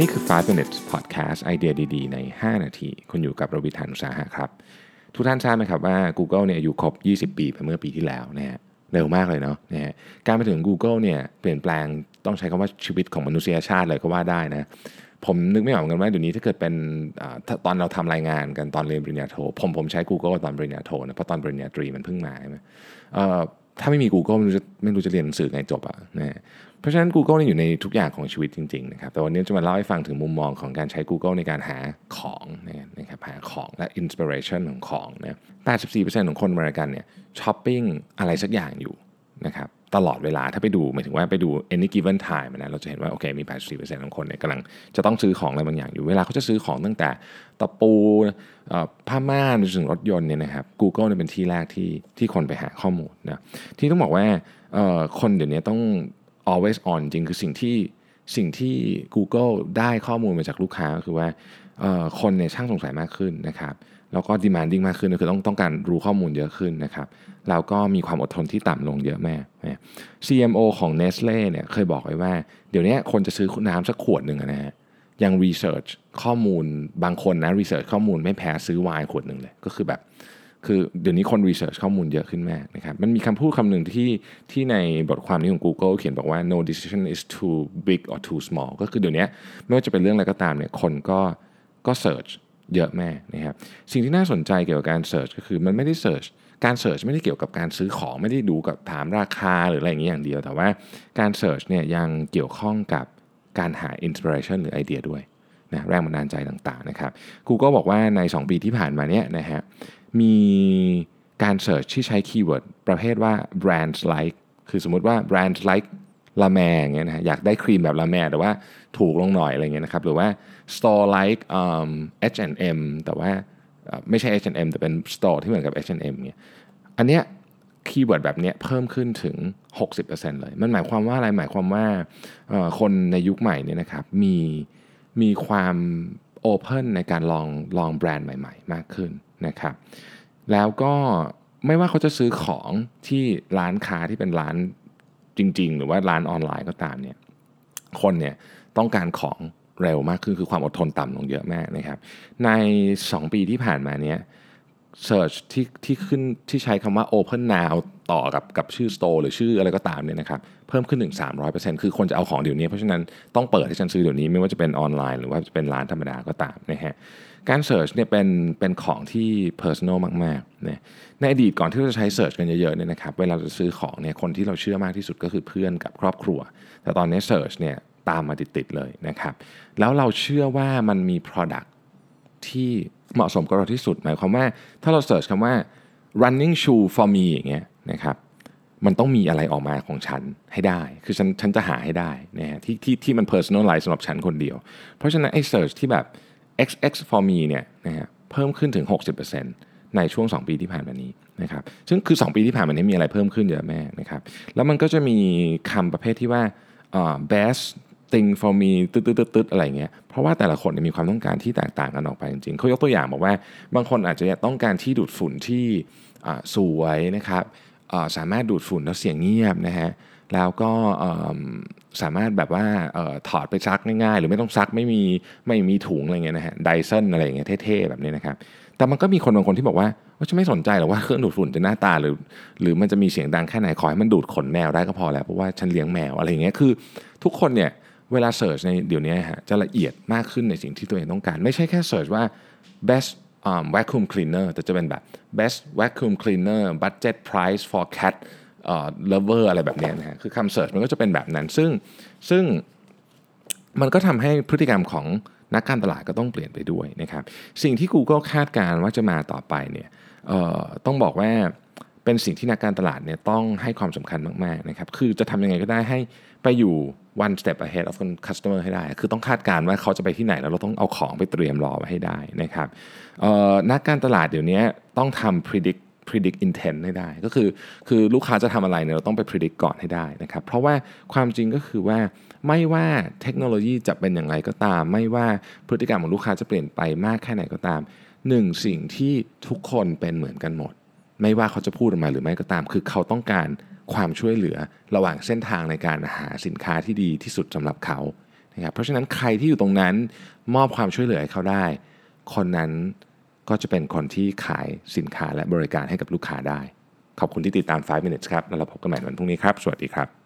นี่คือ 5 minutes podcast ไอเดียดีๆ ใน 5 นาที คุณอยู่กับรวิทานุสาหะครับ ทุกท่านทราบไหมครับว่า Google เนี่ยอายุครบ 20 ปีไปเมื่อปีที่แล้วนะฮะเร็วมากเลยเนาะนะฮะการไปถึง Google เนี่ยเปลี่ยนแปลงต้องใช้คำว่าชีวิตของมนุษยชาติเลยก็ว่าได้นะผมนึกไม่ออกเหมือนกันว่าเดี๋ยวนี้ถ้าเกิดเป็นอตอนเราทำรายงานกันตอนเรียนปริญญาโท ผมผมใช้ Google ตอนปริญญาโทนะเพราะตอนปริญญาตรีมันเพิ่งมาใช่ไหม ถ้าไม่มี Google ไม่รู้จะไม่รู้จะเรียนหนังสือไงจบอะนะเพราะฉะนั้น Google นี่อยู่ในทุกอย่างของชีวิตจริงๆนะครับแต่วันนี้จะมาเล่าให้ฟังถึงมุมมองของการใช้ Google ในการหาของนะครับหาของและ inspiration ของของนะ 84%ของคนอเมริกันเนี่ยช้อปปิ้งอะไรสักอย่างอยู่นะครับ ตลอดเวลาถ้าไปดูหมายถึงว่าไปดู any given time นะเราจะเห็นว่าโอเคมี 84%ของคนเนี่ยกำลังจะต้องซื้อของอะไรบางอย่างอยู่เวลาเขาจะซื้อของตั้งแต่ตะปูผ้าม่านจนถึงรถยนต์เนี่ยนะครับ Google เนี่ยเป็นที่แรกที่ที่คนไปหาข้อมูลนะที่ต้องบอกว่าคนเดี๋ยวนี้ต้อง always on จริงคือสิ่งที่สิ่งที่ Google ได้ข้อมูลมาจากลูกค้าก็คือว่าคนเนี่ยช่างสงสัยมากขึ้นนะครับ แล้วก็ demanding มากขึ้นก็คือต้องต้องการรู้ข้อมูลเยอะขึ้นนะครับแล้วก็มีความอดทนที่ต่ำลงเยอะแม่ CMO ของ Nestle เนี่ยเคยบอกไว้ว่า เดี๋ยวนี้คนจะซื้อน้ำสักขวดหนึ่งนะฮะยัง research ข้อมูลบางคนนะ research ข้อมูลไม่แพ้ซื้อไวน์ขวดหนึ่งเลย ก็คือแบบ คือเดี๋ยวนี้คน research ข้อมูลเยอะขึ้นมากนะครับมันมีคำพูดคำหนึ่งที่ที่ในบทความนี้ของ Google เขียนบอกว่า no decision is too big or too small ก็คือเดี๋ยวนี้ไม่ว่าจะเป็นเรื่องอะไรก็ตามเนี่ยคนก็ก็ search เยอะแม่นะครับสิ่งที่น่าสนใจเกี่ยวกับการ search ก็คือมันไม่ได้ search การ search ไม่ได้เกี่ยวกับการซื้อของไม่ได้ดูกับถามราคาหรืออะไรอย่างนี้อย่างเดียว แต่ว่าการ search เนี่ยยังเกี่ยวข้องกับการหา inspiration หรือไอเดียด้วยนะแรงบันดาลใจต่างๆนะครับ Google บอกว่าใน 2 ปีที่ผ่านมาเนี่ยนะฮะมีการ search ที่ใช้ keyword ประเภทว่า brands like คือสมมติว่า brands like La Mer อย่างเงี้ยนะฮะอยากได้ครีมแบบ La Mer แต่ว่าถูกลงหน่อยอะไรเงี้ยนะครับหรือว่า store like um, H&M แต่ว่าไม่ใช่ H&M แต่เป็น store ที่เหมือนกับ H&M เนี่ยอันเนี้ย keyword แบบเนี้ยเพิ่มขึ้นถึง 60%เลย มันหมายความว่าอะไรหมายความว่าคนในยุคใหม่เนี่ยนะครับมีมีความโอเพนในการลองลองแบรนด์ใหม่ๆ มากขึ้นนะครับ แล้วก็ไม่ว่าเขาจะซื้อของที่ร้านค้าที่เป็นร้าน จริง ๆ หรือว่าร้านออนไลน์ก็ตามเนี่ยคนเนี่ยต้องการของเร็วมากขึ้นคือความอดทนต่ำลงเยอะมากนะครับ ใน 2 ปีที่ผ่านมาเนี้ย Search ที่ที่ขึ้นที่ใช้คำว่า Open Now ต่อกับกับชื่อ Store หรือชื่ออะไรก็ตามเนี่ยนะครับเพิ่มขึ้นถึง 300%คือคนจะเอาของเดี๋ยวนี้ เพราะฉะนั้นต้องเปิดให้ฉันซื้อเดี๋ยวนี้ไม่ว่าจะเป็นออนไลน์หรือว่าจะเป็นร้านธรรมดาก็ตามนะฮะ การ Search เนี่ยเป็นเป็นของที่ Personal มากๆนะในอดีตก่อนที่เราจะใช้ Search กันเยอะๆเนี่ยนะครับเวลาเราจะซื้อของเนี่ยคนที่เราเชื่อมากที่สุดก็คือเพื่อนกับครอบครัว แต่ตอนนี้ Search เนี่ยตามมาติดๆเลยนะครับ แล้วเราเชื่อว่ามันมี Product ที่เหมาะสมกับเราที่สุด หมายความว่าถ้าเราเสิร์ชคำว่า running shoe for me อย่างเงี้ยนะครับมันต้องมีอะไรออกมาของฉันให้ได้ คือฉันฉันจะหาให้ได้นะฮะที่ที่ที่มัน personalize สำหรับฉันคนเดียว เพราะฉะนั้นไอ้ search ที่แบบ xx for me เนี่ยนะฮะเพิ่มขึ้นถึง 60%ในช่วง 2 ปีที่ผ่านมานี้นะครับซึ่งคือ 2 ปีที่ผ่านมานี้มีอะไรเพิ่มขึ้นเยอะแม่นะครับแล้วมันก็จะมีคำประเภทที่ว่าอ่อ best thing for me ตึ๊ดตึ๊ดตึ๊ดอะไรเงี้ย เพราะว่าแต่ละคนเนี่ยมีความต้องการที่แตกต่างกันออกไปจริงๆ เขายกตัวอย่างบอกว่า บางคนอาจจะต้องการที่ดูดฝุ่นที่อ่าสวยนะครับอ่าสามารถดูดฝุ่นแล้วเสียงเงียบนะฮะ แล้วก็ สามารถแบบว่าออถอดไปซักง่ายๆ หรือไม่ต้องซักไม่มีไม่มีถุงอะไรเงี้ยนะฮะไดเซนอะไรอย่างเงี้ยเท่ๆแบบนี้นะครับแต่มันก็มีคนบางคนที่บอกว่าว่าฉันไม่สนใจหรอกว่าเครื่องดูดฝุ่นจะหน้าตาหรือ หรือมันจะมีเสียงดังแค่ไหนขอให้มันดูดขนแมวได้ก็พอแล้วเพราะว่าฉันเลี้ยงแมวอะไรอย่างเงี้ยคือ ทุกคนเนี่ยเวลาเสิร์ชในเดี๋ยวนี้ฮะจะละเอียดมากขึ้นในสิ่งที่ตัวเองต้องการ ไม่ใช่แค่เสิร์ชว่า best um, vacuum cleaner แต่จะเป็นแบบ best vacuum cleaner budget price for cat uh, lover อะไรแบบนี้นะฮะคือคำเสิร์ชมันก็จะเป็นแบบนั้น ซึ่งซึ่งมันก็ทำให้พฤติกรรมของนักการตลาดก็ต้องเปลี่ยนไปด้วยนะครับ สิ่งที่ Google คาดการณ์ว่าจะมาต่อไปเนี่ยเอ่อต้องบอกว่าเป็นสิ่งที่นักการตลาดเนี่ยต้องให้ความสำคัญมากๆนะครับ คือจะทำยังไงก็ได้ให้ไปอยู่ one step ahead of customer ให้ได้ คือต้องคาดการณ์ว่าเขาจะไปที่ไหนแล้วเราต้องเอาของไปเตรียมรอไว้ให้ได้นะครับนักการตลาดเดี๋ยวนี้ต้องทำ predict predict intent ให้ได้ ก็คือคือลูกค้าจะทำอะไรเนี่ยเราต้องไป predict ก่อนให้ได้นะครับ เพราะว่าความจริงก็คือว่าไม่ว่าเทคโนโลยีจะเป็นอย่างไรก็ตาม ไม่ว่าพฤติกรรมของลูกค้าจะเปลี่ยนไปมากแค่ไหนก็ตามหนึ่งสิ่งที่ทุกคนเป็นเหมือนกันหมด ไม่ว่าเขาจะพูดออกมาหรือไม่ก็ตาม คือเขาต้องการความช่วยเหลือระหว่างเส้นทางในการหาสินค้าที่ดีที่สุดสำหรับเขานะครับเพราะฉะนั้นใครที่อยู่ตรงนั้นมอบความช่วยเหลือให้เขาได้ คนนั้น ก็จะเป็นคนที่ขายสินค้าและบริการให้กับลูกค้าได้ ขอบคุณที่ติดตาม 5 minutes ครับ แล้วเราพบกันใหม่วันพรุ่งนี้ครับ สวัสดีครับ